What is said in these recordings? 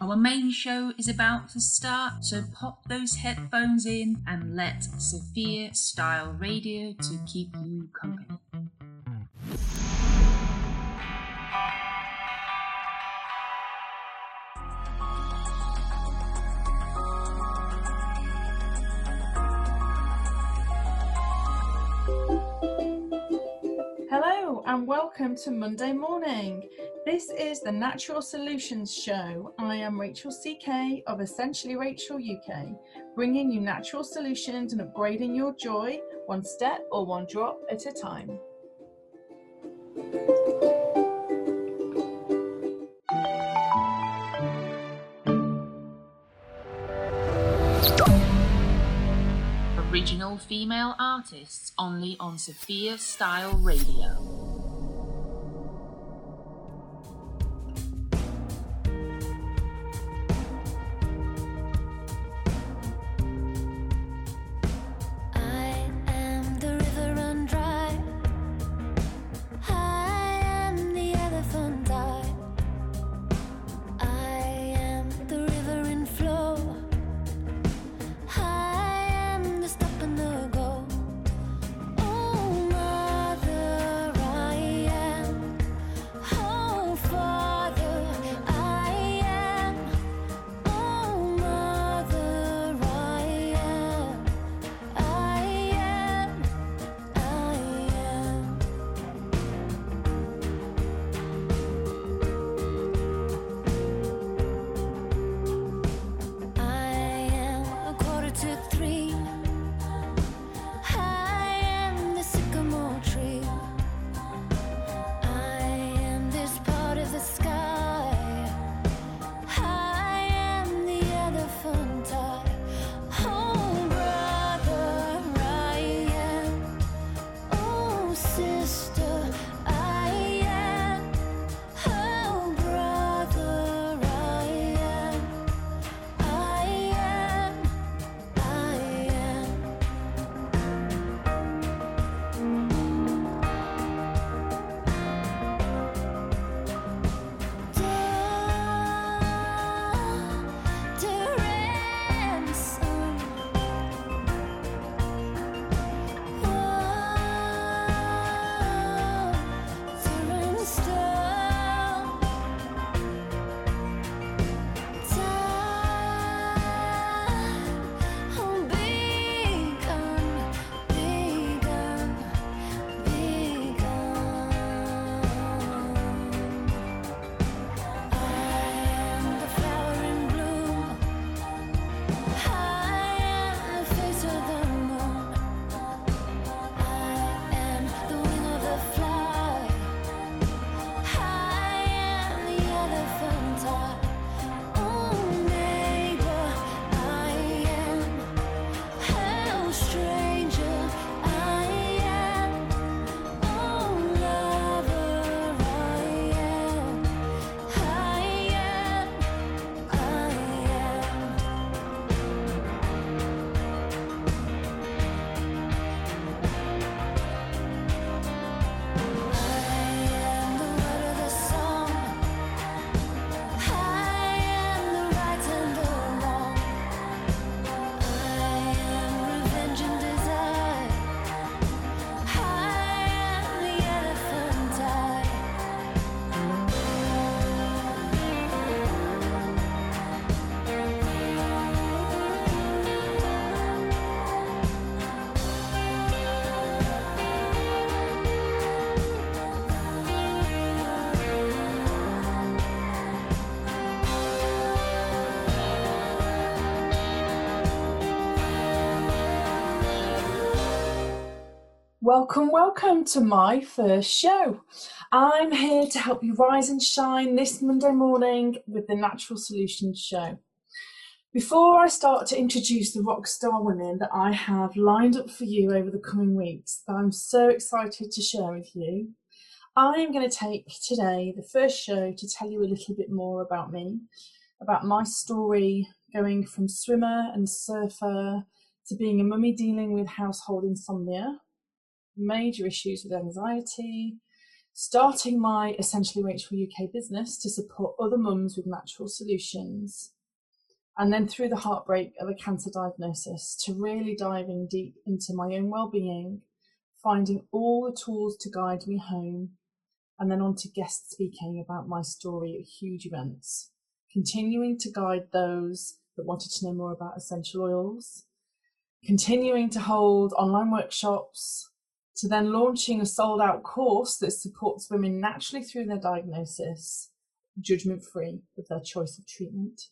Our main show is about to start, so pop those headphones in and let Sophia Style Radio to keep you company. Welcome to Monday morning. This is the Natural Solutions Show. I am Rachel CK of Essentially Rachel UK, bringing you natural solutions and upgrading your joy one step or one drop at a time. Original female artists only on Sophia Style Radio. Welcome, welcome to my first show. I'm here to help you rise and shine this Monday morning with the Natural Solutions Show. Before I start to introduce the rock star women that I have lined up for you over the coming weeks, that I'm so excited to share with you, I am going to take today the first show to tell you a little bit more about me, about my story going from swimmer and surfer to being a mummy dealing with household insomnia, major issues with anxiety, starting my Essentially Rachel UK business to support other mums with natural solutions. And then through the heartbreak of a cancer diagnosis to really diving deep into my own well-being, finding all the tools to guide me home, and then on to guest speaking about my story at huge events, continuing to guide those that wanted to know more about essential oils, continuing to hold online workshops, to then launching a sold out course that supports women naturally through their diagnosis, judgment free with their choice of treatment,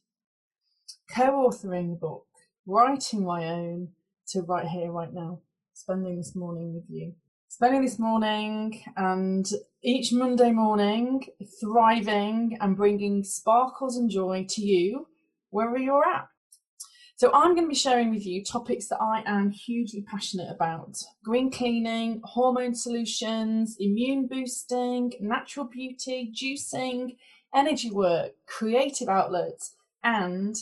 co authoring a book, writing my own to right here, right now, spending this morning with you. Spending this morning and each Monday morning thriving and bringing sparkles and joy to you wherever you're at. So, I'm going to be sharing with you topics that I am hugely passionate about green cleaning, hormone solutions, immune boosting, natural beauty, juicing, energy work, creative outlets, and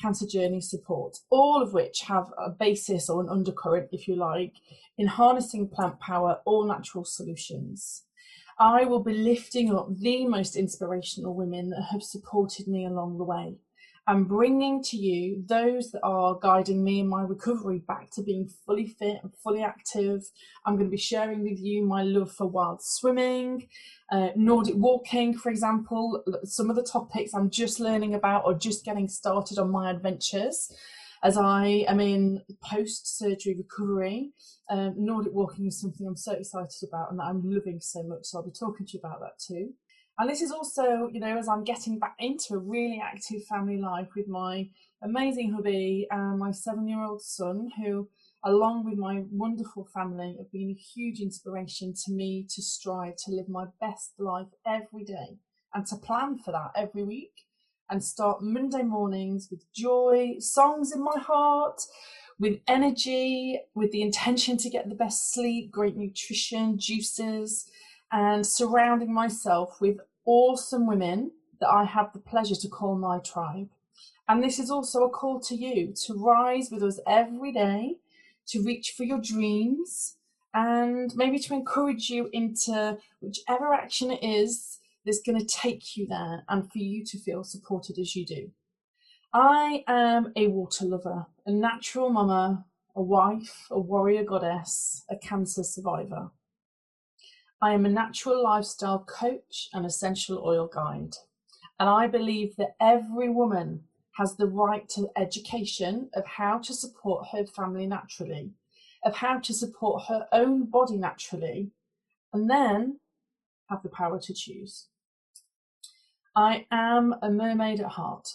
cancer journey support, all of which have a basis or an undercurrent, if you like, in harnessing plant power, all natural solutions. I will be lifting up the most inspirational women that have supported me along the way and bringing to you those that are guiding me in my recovery back to being fully fit and fully active. I'm going to be sharing with you my love for wild swimming, uh, Nordic walking, for example, some of the topics I'm just learning about or just getting started on my adventures. As I am in post surgery recovery, um, Nordic walking is something I'm so excited about and that I'm loving so much. So I'll be talking to you about that too. And this is also, you know, as I'm getting back into a really active family life with my amazing hubby and my seven year old son, who, along with my wonderful family, have been a huge inspiration to me to strive to live my best life every day and to plan for that every week and start Monday mornings with joy, songs in my heart, with energy, with the intention to get the best sleep, great nutrition, juices, and surrounding myself with awesome women that I have the pleasure to call my tribe. And this is also a call to you to rise with us every day, to reach for your dreams, and maybe to encourage you into whichever action it is that's going to take you there and for you to feel supported as you do. I am a water lover, a natural mama, a wife, a warrior goddess, a cancer survivor. I am a natural lifestyle coach and essential oil guide. And I believe that every woman has the right to education of how to support her family naturally, of how to support her own body naturally, and then have the power to choose. I am a mermaid at heart.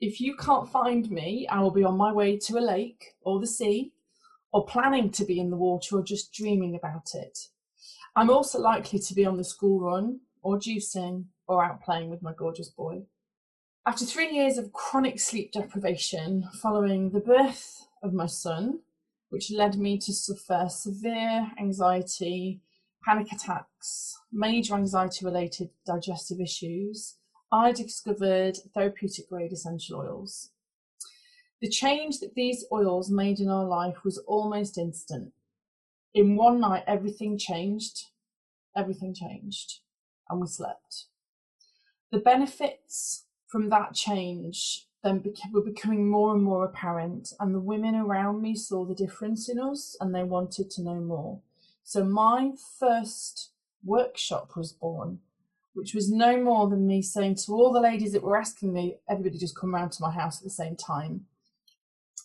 If you can't find me, I will be on my way to a lake or the sea, or planning to be in the water, or just dreaming about it. I'm also likely to be on the school run or juicing or out playing with my gorgeous boy. After three years of chronic sleep deprivation following the birth of my son, which led me to suffer severe anxiety, panic attacks, major anxiety related digestive issues, I discovered therapeutic grade essential oils. The change that these oils made in our life was almost instant in one night, everything changed. Everything changed, and we slept. The benefits from that change then became, were becoming more and more apparent, and the women around me saw the difference in us and they wanted to know more. So, my first workshop was born, which was no more than me saying to all the ladies that were asking me, everybody just come round to my house at the same time.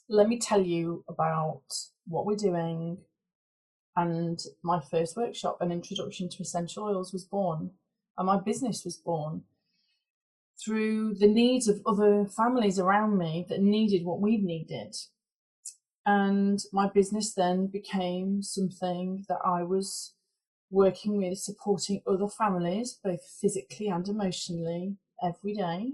Let me tell you about what we're doing, and my first workshop, an introduction to essential oils, was born, and my business was born through the needs of other families around me that needed what we needed. And my business then became something that I was working with, supporting other families, both physically and emotionally, every day.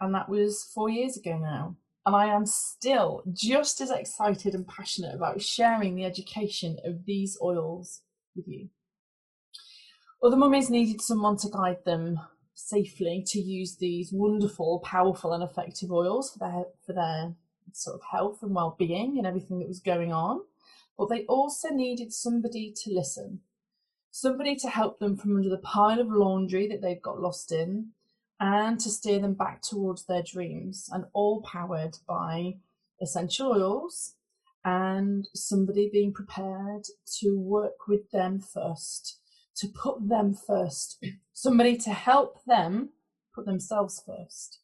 And that was four years ago now and I am still just as excited and passionate about sharing the education of these oils with you. Other mummies needed someone to guide them safely to use these wonderful, powerful, and effective oils for their for their sort of health and well-being and everything that was going on. But they also needed somebody to listen, somebody to help them from under the pile of laundry that they've got lost in, and to steer them back towards their dreams, and all powered by essential oils and somebody being prepared to work with them first, to put them first, somebody to help them put themselves first.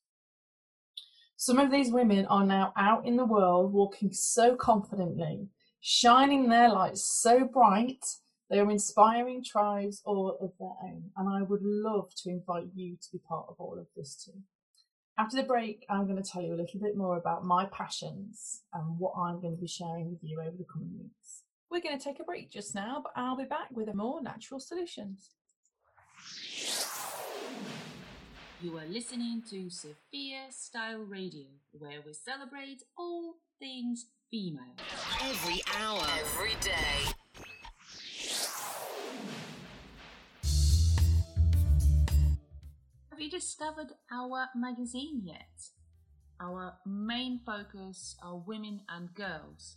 Some of these women are now out in the world walking so confidently, shining their lights so bright, they are inspiring tribes all of their own. And I would love to invite you to be part of all of this too. After the break, I'm going to tell you a little bit more about my passions and what I'm going to be sharing with you over the coming weeks. We're going to take a break just now, but I'll be back with more natural solutions. You are listening to Sophia Style Radio, where we celebrate all things female. Every hour, every day. You discovered our magazine yet? Our main focus are women and girls.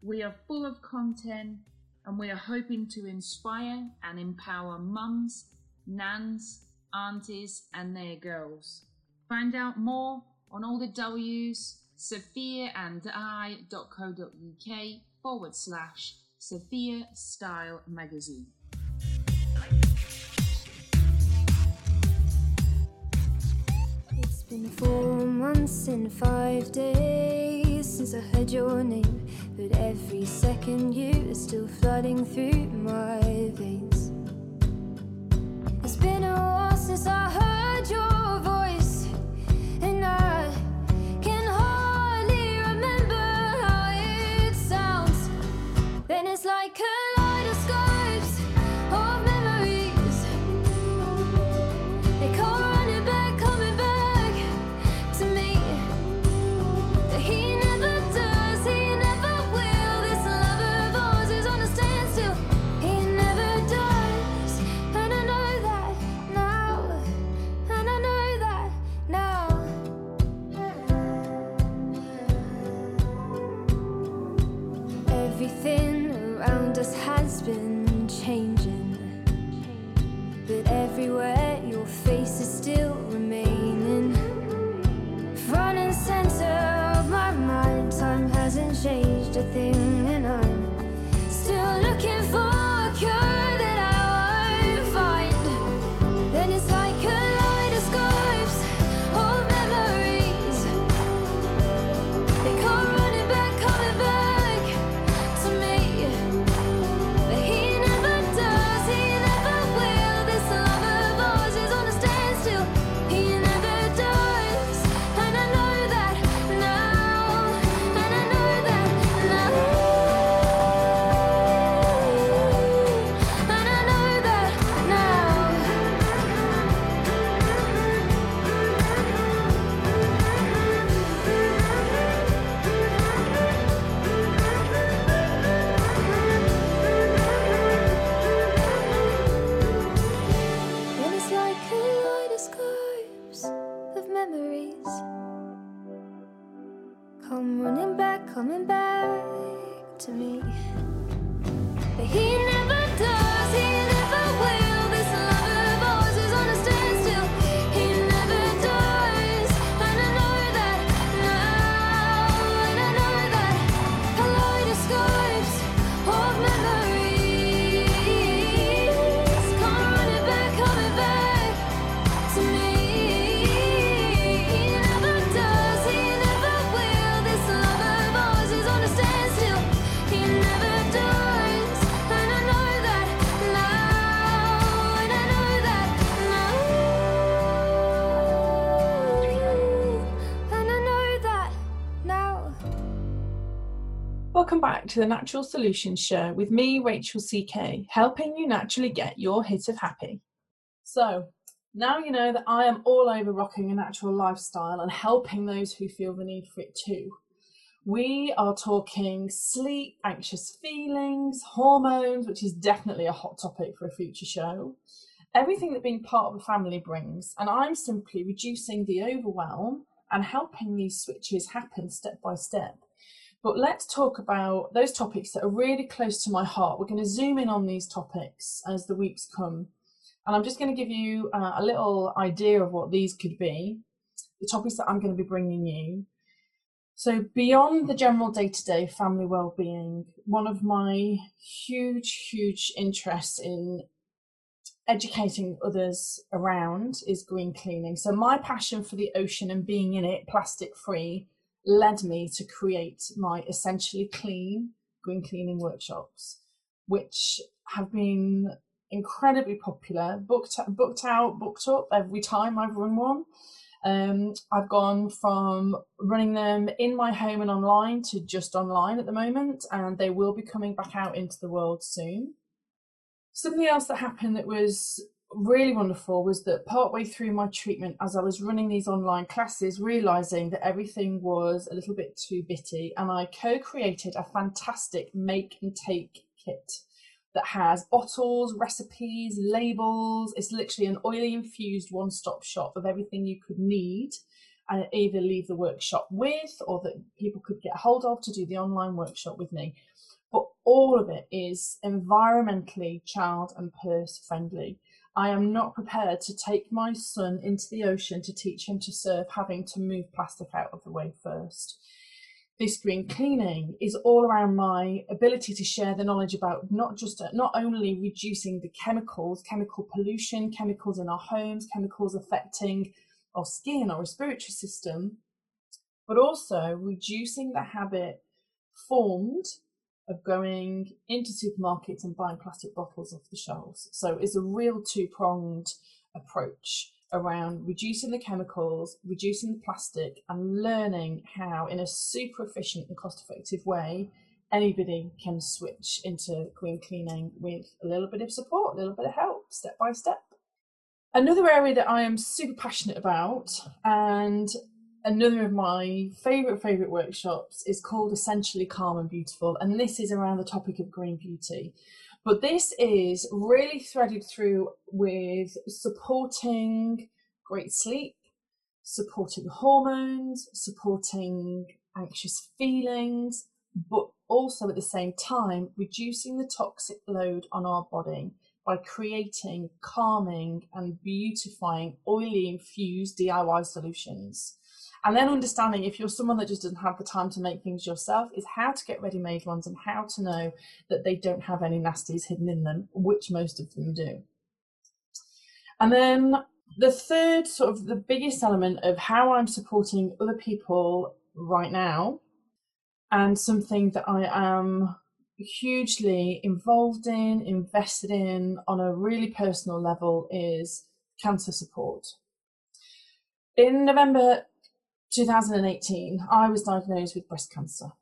We are full of content and we are hoping to inspire and empower mums, nans, aunties, and their girls. Find out more on all the W's, sophiaandi.co.uk forward slash Sophia Style Magazine. Four months and five days since I heard your name, but every second you is still flooding through my veins. It's been a while since I heard your back Welcome back to the Natural Solutions Show with me, Rachel CK, helping you naturally get your hit of happy. So, now you know that I am all over rocking a natural lifestyle and helping those who feel the need for it too. We are talking sleep, anxious feelings, hormones, which is definitely a hot topic for a future show, everything that being part of a family brings, and I'm simply reducing the overwhelm and helping these switches happen step by step But let's talk about those topics that are really close to my heart. We're going to zoom in on these topics as the weeks come. And I'm just going to give you uh, a little idea of what these could be, the topics that I'm going to be bringing you. So, beyond the general day to day family well-being, one of my huge, huge interests in educating others around is green cleaning. So, my passion for the ocean and being in it plastic free led me to create my essentially clean green cleaning workshops, which have been incredibly popular, booked booked out, booked up every time I've run one. Um, I've gone from running them in my home and online to just online at the moment, and they will be coming back out into the world soon. Something else that happened that was really wonderful was that partway through my treatment, as I was running these online classes, realizing that everything was a little bit too bitty, and I co created a fantastic make and take kit that has bottles, recipes, labels. It's literally an oily infused one stop shop of everything you could need and either leave the workshop with or that people could get hold of to do the online workshop with me. But all of it is environmentally child and purse friendly. I am not prepared to take my son into the ocean to teach him to surf, having to move plastic out of the way first. This green cleaning is all around my ability to share the knowledge about not just not only reducing the chemicals chemical pollution chemicals in our homes chemicals affecting our skin our respiratory system but also reducing the habit formed of going into supermarkets and buying plastic bottles off the shelves so it's a real two-pronged approach around reducing the chemicals, reducing the plastic, and learning how, in a super efficient and cost effective way, anybody can switch into green cleaning with a little bit of support, a little bit of help, step by step. Another area that I am super passionate about, and another of my favourite, favourite workshops is called Essentially Calm and Beautiful, and this is around the topic of green beauty. But this is really threaded through with supporting great sleep, supporting hormones, supporting anxious feelings, but also at the same time reducing the toxic load on our body by creating calming and beautifying oily infused DIY solutions. And then understanding if you're someone that just doesn't have the time to make things yourself, is how to get ready made ones and how to know that they don't have any nasties hidden in them, which most of them do. And then the third, sort of the biggest element of how I'm supporting other people right now, and something that I am hugely involved in, invested in on a really personal level, is cancer support. In November 2018, I was diagnosed with breast cancer.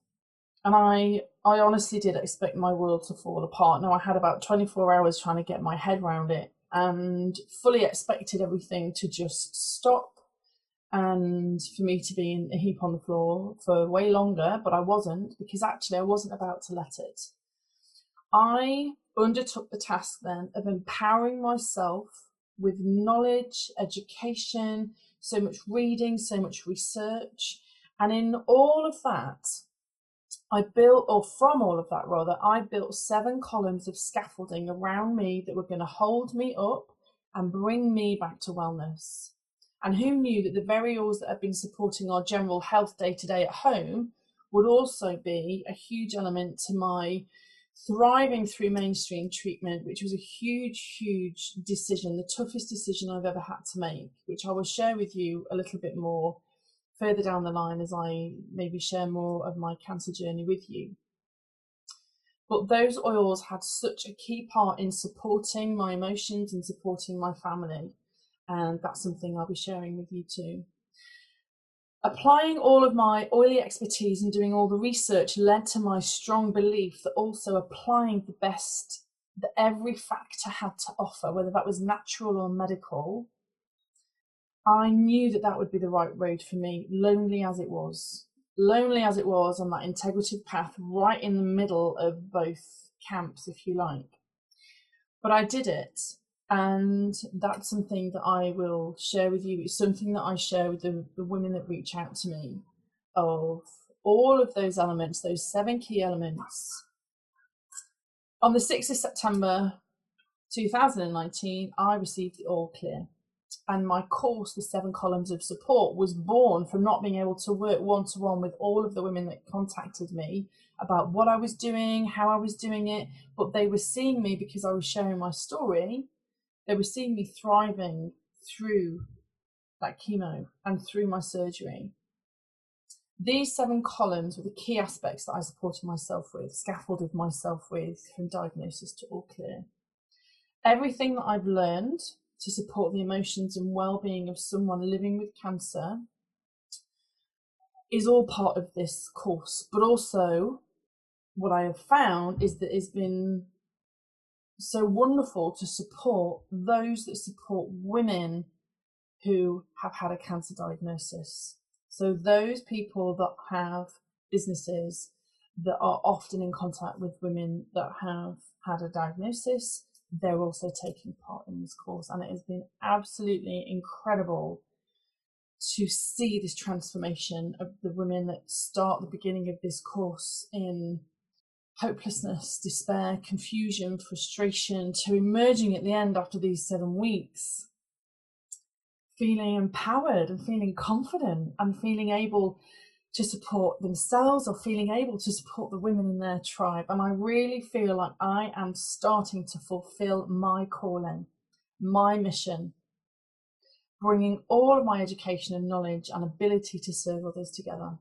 And I, I honestly did expect my world to fall apart. Now, I had about 24 hours trying to get my head around it and fully expected everything to just stop and for me to be in a heap on the floor for way longer, but I wasn't because actually I wasn't about to let it. I undertook the task then of empowering myself with knowledge, education, so much reading, so much research. And in all of that, I built, or from all of that rather, I built seven columns of scaffolding around me that were going to hold me up and bring me back to wellness. And who knew that the oils that have been supporting our general health day to day at home would also be a huge element to my thriving through mainstream treatment, which was a huge, huge decision, the toughest decision I've ever had to make, which I will share with you a little bit more further down the line as I maybe share more of my cancer journey with you. But those oils had such a key part in supporting my emotions and supporting my family. And that's something I'll be sharing with you too. Applying all of my oily expertise and doing all the research led to my strong belief that also applying the best that every factor had to offer, whether that was natural or medical, I knew that that would be the right road for me, lonely as it was. Lonely as it was on that integrative path, right in the middle of both camps, if you like. But I did it and that's something that I will share with you. It's something that I share with the, the women that reach out to me of all of those elements, those seven key elements. On the 6th of September 2019, I received the all clear. And my course, the seven columns of support, was born from not being able to work one to one with all of the women that contacted me about what I was doing, how I was doing it. But they were seeing me because I was sharing my story, they were seeing me thriving through that chemo and through my surgery. These seven columns were the key aspects that I supported myself with, scaffolded myself with from diagnosis to all clear. Everything that I've learned to support the emotions and well-being of someone living with cancer is all part of this course, but also what I have found is that it's been so wonderful to support those that support women who have had a cancer diagnosis. So those people that have businesses that are often in contact with women that have had a diagnosis, they're also taking part in this course. And it has been absolutely incredible to see this transformation of the women that start the beginning of this course in hopelessness, despair, confusion, frustration, to emerging at the end after these seven weeks feeling empowered and feeling confident and feeling able to support themselves or feeling able to support the women in their tribe. And I really feel like I am starting to fulfill my calling, my mission, bringing all of my education and knowledge and ability to serve others together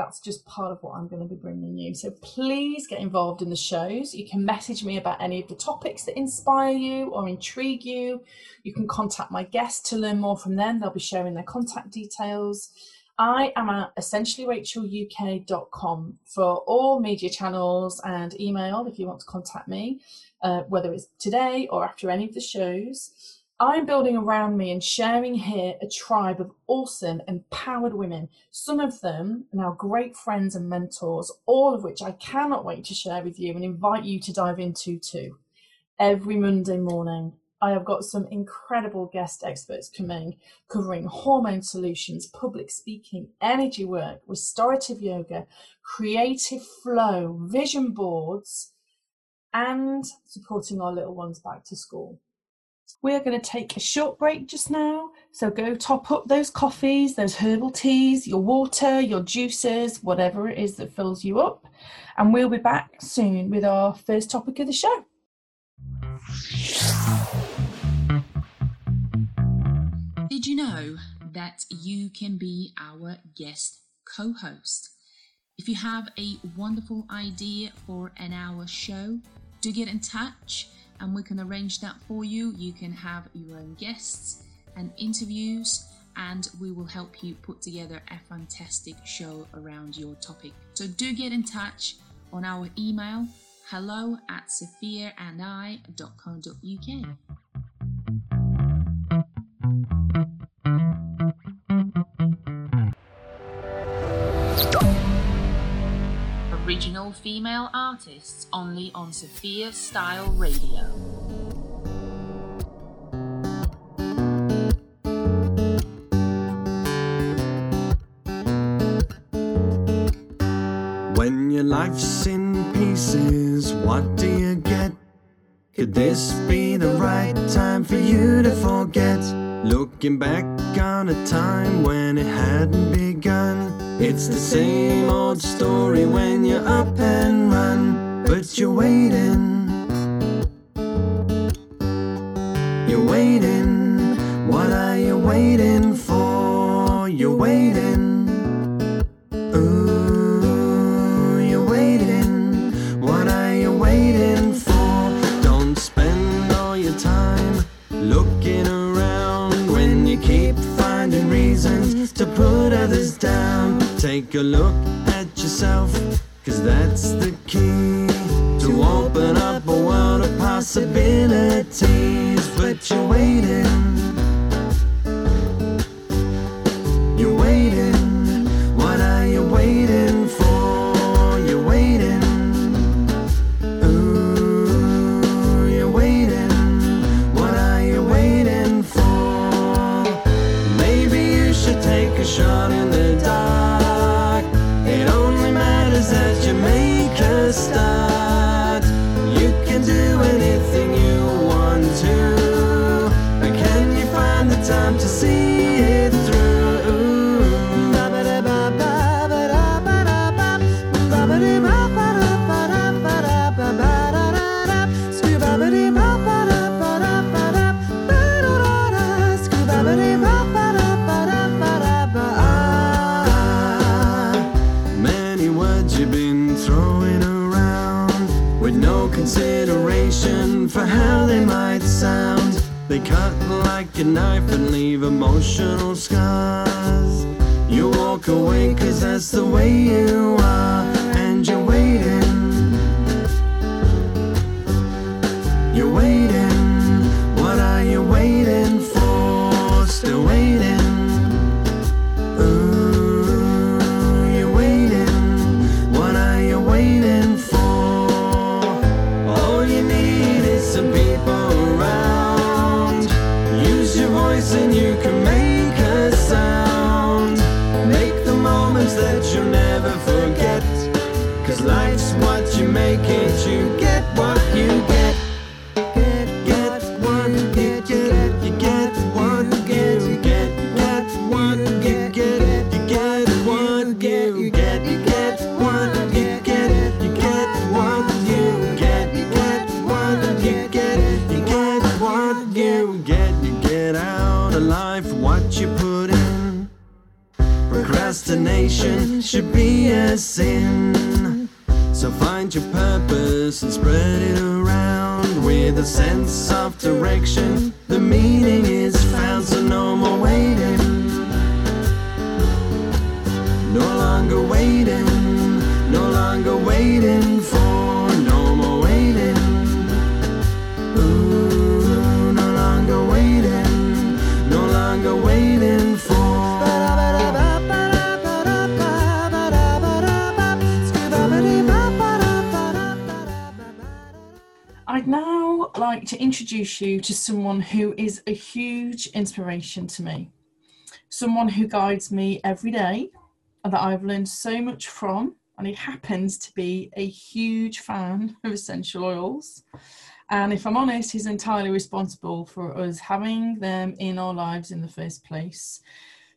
that's just part of what I'm going to be bringing you. So please get involved in the shows. You can message me about any of the topics that inspire you or intrigue you. You can contact my guests to learn more from them. They'll be sharing their contact details. I am at essentiallyracheluk.com for all media channels and email if you want to contact me, uh, whether it's today or after any of the shows. I'm building around me and sharing here a tribe of awesome, empowered women. Some of them are now great friends and mentors, all of which I cannot wait to share with you and invite you to dive into too. Every Monday morning, I have got some incredible guest experts coming, covering hormone solutions, public speaking, energy work, restorative yoga, creative flow, vision boards, and supporting our little ones back to school. We are going to take a short break just now. So go top up those coffees, those herbal teas, your water, your juices, whatever it is that fills you up. And we'll be back soon with our first topic of the show. Did you know that you can be our guest co host? If you have a wonderful idea for an hour show, do get in touch and we can arrange that for you. You can have your own guests and interviews, and we will help you put together a fantastic show around your topic. So do get in touch on our email hello at sophiaandi.co.uk. original female artists only on Sophia Style Radio. When your life's in pieces, what do you get? Could this be the right time for you to forget? Looking back on a time when it hadn't begun. It's the same old story when you're up and run, but you're waiting. Take a look at yourself, cause that's the key to open up a world of possibilities. But you're waiting, waiting for, no more waiting. Ooh, no longer waiting, no longer waiting for. I'd now like to introduce you to someone who is a huge inspiration to me. Someone who guides me every day and that I've learned so much from. And he happens to be a huge fan of essential oils. And if I'm honest, he's entirely responsible for us having them in our lives in the first place.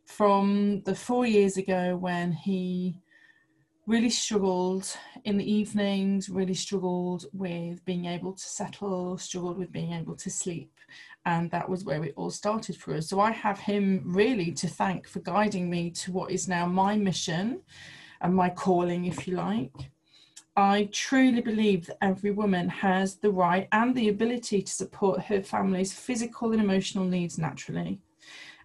From the four years ago when he really struggled in the evenings, really struggled with being able to settle, struggled with being able to sleep. And that was where it all started for us. So I have him really to thank for guiding me to what is now my mission and my calling, if you like. I truly believe that every woman has the right and the ability to support her family's physical and emotional needs naturally.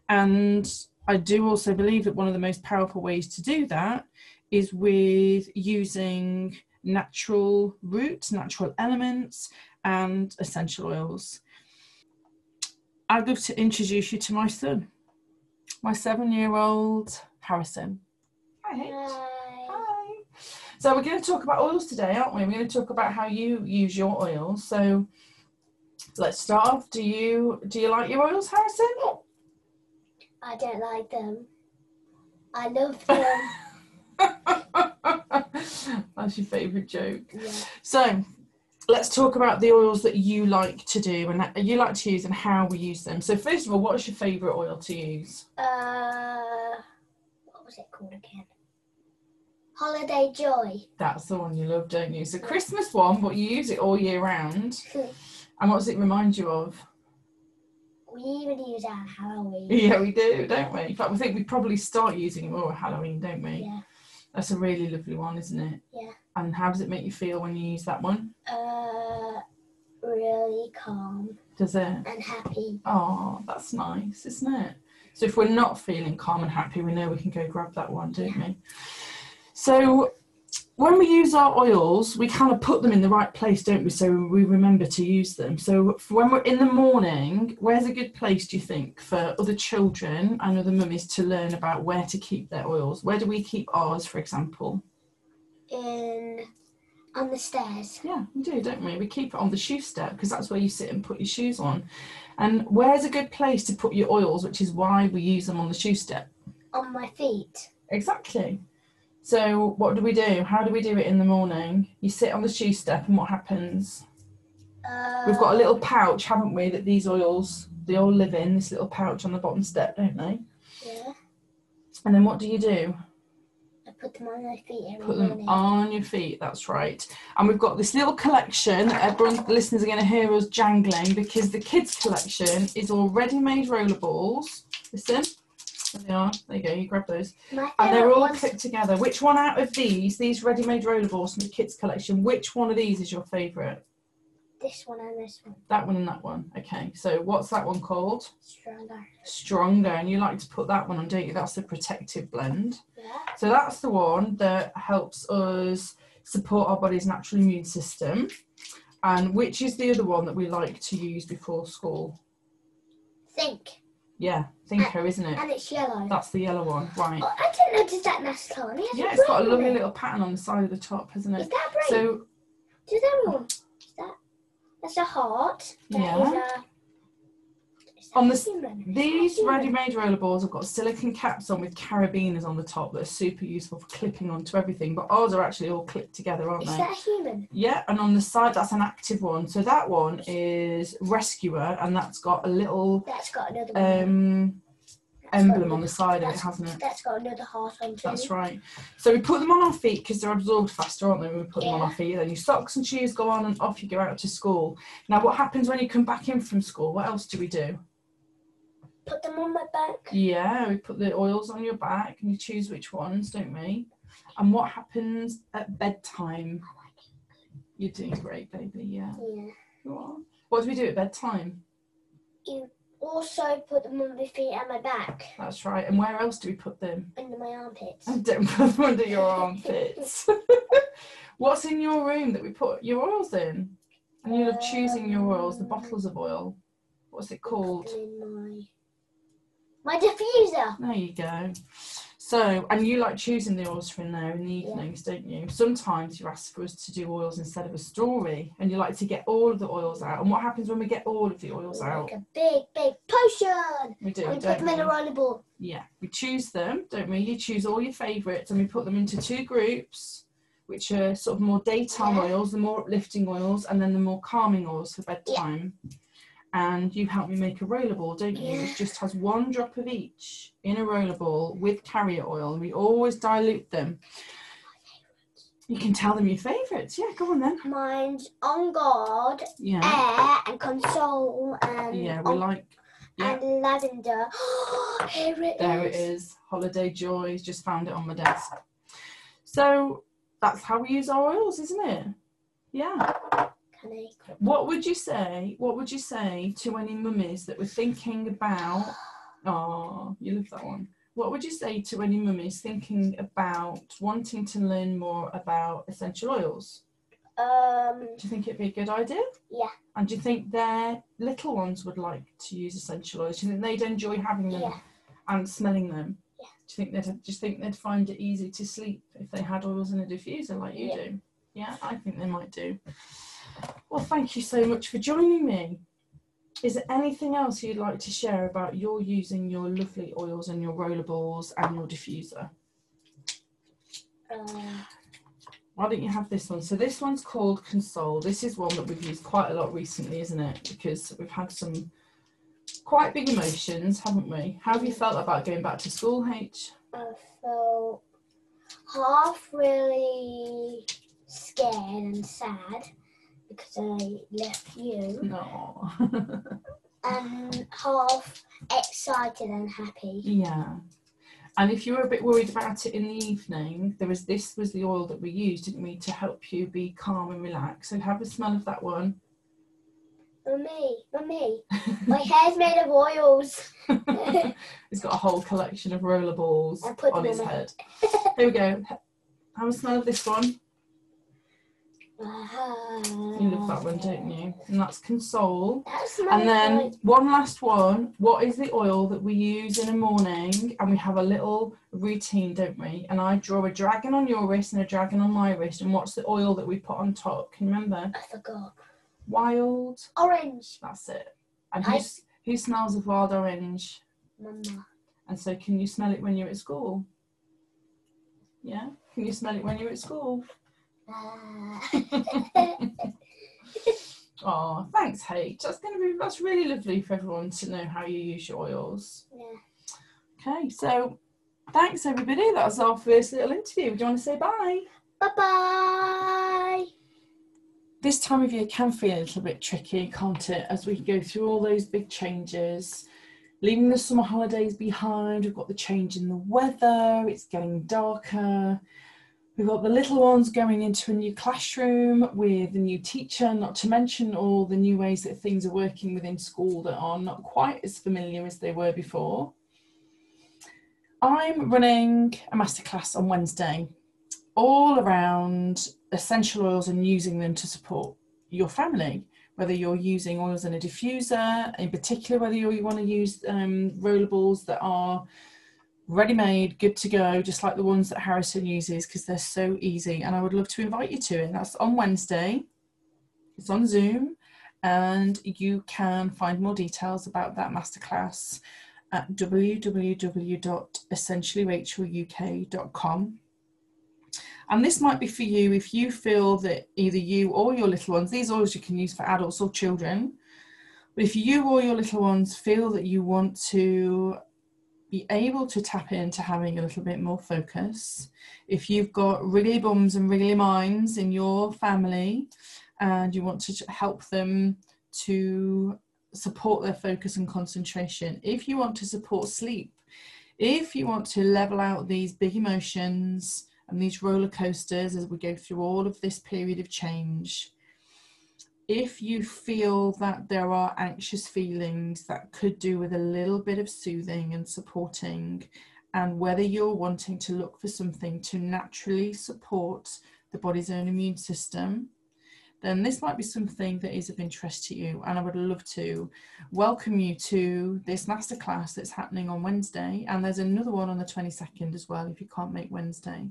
And I do also believe that one of the most powerful ways to do that is with using natural roots, natural elements, and essential oils. I'd love to introduce you to my son, my seven year old Harrison. Hi. So, we're going to talk about oils today, aren't we? We're going to talk about how you use your oils. So, let's start off. Do you do you like your oils, Harrison? I don't like them. I love them. That's your favourite joke. yeah. So let's talk about the oils that you like to do and that you like to use and how we use them. So first of all, what is your favourite oil to use? Uh, what was it called again? Holiday Joy. That's the one you love, don't you? It's a Christmas one, but you use it all year round. And what does it remind you of? we even use it at Halloween. Yeah, we do, don't we? In fact, we think we probably start using it more at Halloween, don't we? Yeah. That's a really lovely one, isn't it? Yeah. And how does it make you feel when you use that one? Uh, really calm Does it? and happy. Oh, that's nice, isn't it? So if we're not feeling calm and happy, we know we can go grab that one, don't we? So when we use our oils, we kind of put them in the right place, don't we? So we remember to use them. So when we're in the morning, where's a good place, do you think, for other children and other mummies to learn about where to keep their oils? Where do we keep ours, for example? In on the stairs. Yeah, we do, don't we? We keep it on the shoe step because that's where you sit and put your shoes on. And where's a good place to put your oils, which is why we use them on the shoe step? On my feet. Exactly. So what do we do? How do we do it in the morning? You sit on the shoe step and what happens? Uh, We've got a little pouch, haven't we, that these oils, they all live in, this little pouch on the bottom step, don't they? Yeah. And then what do you do? I put them on my feet every Put them morning. on your feet, that's right. And we've got this little collection. Everyone, the listeners are going to hear us jangling because the kids' collection is all ready-made roller balls. Listen, there they are. There you go, you grab those. Uh, and they're all ones- clipped together. Which one out of these, these ready-made rollerballs from the kids' collection, which one of these is your favourite? this one and this one. That one and that one. Okay, so what's that one called? Stronger. Stronger, and you like to put that one on, don't you? That's the protective blend. Yeah. So that's the one that helps us support our body's natural immune system. And which is the other one that we like to use before school? Think. Yeah, Thinker, isn't it? And it's yellow. That's the yellow one, right? Oh, I didn't notice that mascara. It has Yeah, it's got a lovely little pattern on the side of the top, hasn't Is it? that a brain? So Does everyone? Is that? That's a heart. That is Yeah. Is On the s- human? Is that a These ready-made rollerballs have got silicone caps on with carabiners on the top that are super useful for clipping onto everything, but ours are actually all clipped together, aren't Is they? that a human? Yeah, and on the side that's an active one. So that one is Rescuer, and that's got a little That's got another um, emblem on the side of it, hasn't it? That's got another heart on too. That's right. So we put them on our feet because they're absorbed faster, aren't they? When we put them on our Yeah. feet, then your socks and shoes go on, and off you go out to school. Now, what happens when you come back in from school? What else do we do? Put them on my back. Yeah, we put the oils on your back and you choose which ones, don't we? And what happens at bedtime? You're doing great, baby. Yeah. Yeah. You are. What do we do at bedtime? You also put them on my feet and my back. That's right. And where else do we put them? Under my armpits. And don't put them under your armpits. What's in your room that we put your oils in? And you're um, choosing your oils, the bottles of oil. What's it called? My diffuser. There you go. So, and you like choosing the oils in there in the Yeah. evenings, don't you? Sometimes you ask for us to do oils instead of a story, and you like to get all of the oils out. And what happens when we get all of the oils out? Like a big, big potion. We do, And we put them in a we? roller ball. Yeah, we choose them, don't we? You choose all your favourites, and we put them into two groups, which are sort of more daytime Yeah. oils, the more uplifting oils, and then the more calming oils for bedtime. And you help me make a rollerball, don't you? It just has one drop of each in a rollerball with carrier oil, and we always dilute them. You can tell them your favourites. Yeah, go on then. Mine's on guard, Yeah, air, and console, and yeah, we on- like. Yeah, and lavender. Here it is. There it is. Holiday Joys. Just found it on my desk. So that's how we use our oils, isn't it? Yeah. What would you say? What would you say to any mummies that were thinking about? Oh, you love that one. What would you say to any mummies thinking about wanting to learn more about essential oils? Um. Do you think it'd be a good idea? Yeah. And do you think their little ones would like to use essential oils? Do you think they'd enjoy having them Yeah. and smelling them? Yeah. Do you think they'd do you think they'd find it easy to sleep if they had oils in a diffuser like you Yeah. do? Yeah, I think they might do. Well, thank you so much for joining me. Is there anything else you'd like to share about your using your lovely oils and your rollerballs and your diffuser? Uh, Why don't you have this one? So this one's called Console. This is one that we've used quite a lot recently, isn't it? Because we've had some quite big emotions, haven't we? How have you felt about going back to school, H? I felt half really scared and sad because I left you, No. and um, half excited and happy. yeah. And if you were a bit worried about it in the evening, there was this was the oil that we used, didn't we, to help you be calm and relaxed. So have a smell of that one. Mummy, mummy, my hair's made of oils. He's got a whole collection of rollerballs I put on his head. Here we go. Have a smell of this one. Uh-huh. You love that one, don't you? And that's Console. That smells And then one last one. What is the oil that we use in the morning? And we have a little routine, don't we? And I draw a dragon on your wrist and a dragon on my wrist. And what's the oil that we put on top? Can you remember? I forgot. Wild. Orange, That's it. And I- who's, who smells of wild orange? mama. And so, can you smell it when you're at school? Yeah? Can you smell it when you're at school? Oh, thanks, H. That's going to be that's really lovely for everyone to know how you use your oils. yeah. Okay, so thanks everybody. That was our first little interview. Do you want to say bye? Bye bye. This time of year can feel a little bit tricky, can't it? As we go through all those big changes, leaving the summer holidays behind. We've got the change in the weather. It's getting darker. We've got the little ones going into a new classroom with a new teacher, not to mention all the new ways that things are working within school that are not quite as familiar as they were before. I'm running a masterclass on Wednesday all around essential oils and using them to support your family. Whether you're using oils in a diffuser, in particular, whether you want to use um, rollerballs that are ready made, good to go, just like the ones that Harrison uses because they're so easy. And I would love to invite you to it. That's on Wednesday, it's on Zoom, and you can find more details about that masterclass at www.essentiallyracheluk.com. And this might be for you if you feel that either you or your little ones, these oils you can use for adults or children, but if you or your little ones feel that you want to be able to tap into having a little bit more focus. If you've got wriggly bums and wriggly minds in your family and you want to help them to support their focus and concentration, if you want to support sleep, if you want to level out these big emotions and these roller coasters as we go through all of this period of change, if you feel that there are anxious feelings that could do with a little bit of soothing and supporting, and whether you're wanting to look for something to naturally support the body's own immune system, then this might be something that is of interest to you. And I would love to welcome you to this masterclass that's happening on Wednesday. And there's another one on the 22nd as well if you can't make Wednesday.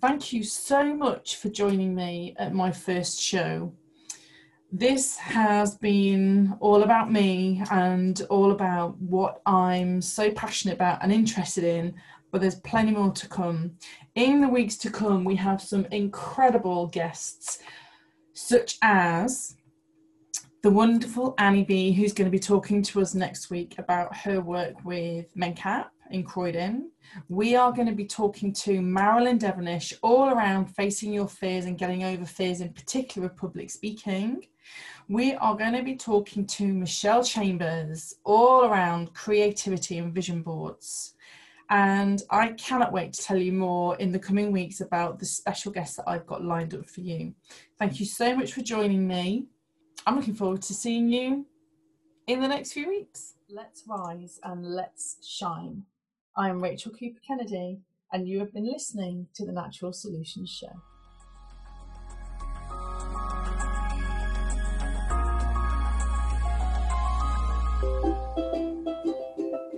Thank you so much for joining me at my first show this has been all about me and all about what I'm so passionate about and interested in, but there's plenty more to come. In the weeks to come, we have some incredible guests, such as the wonderful Annie B, who's going to be talking to us next week about her work with MenCap in Croydon. We are going to be talking to Marilyn Devonish all around facing your fears and getting over fears, in particular public speaking. We are going to be talking to Michelle Chambers all around creativity and vision boards. And I cannot wait to tell you more in the coming weeks about the special guests that I've got lined up for you. Thank you so much for joining me. I'm looking forward to seeing you in the next few weeks. Let's rise and let's shine. I am Rachel Cooper Kennedy, and you have been listening to the Natural Solutions Show.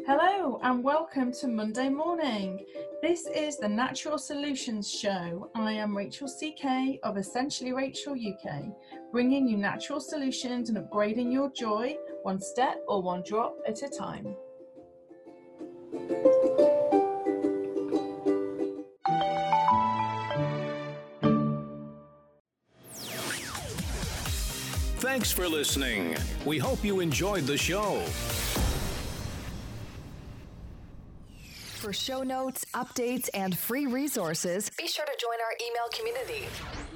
Hello and welcome to Monday morning. This is the Natural Solutions Show. I am Rachel CK of Essentially Rachel UK, bringing you natural solutions and upgrading your joy one step or one drop at a time. Thanks for listening. We hope you enjoyed the show. For show notes, updates, and free resources, be sure to join our email community.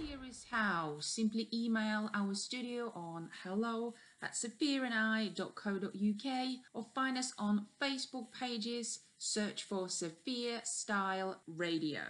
Here is how. Simply email our studio on hello at sophiaandI.co.uk or find us on Facebook pages. Search for Sophia Style Radio.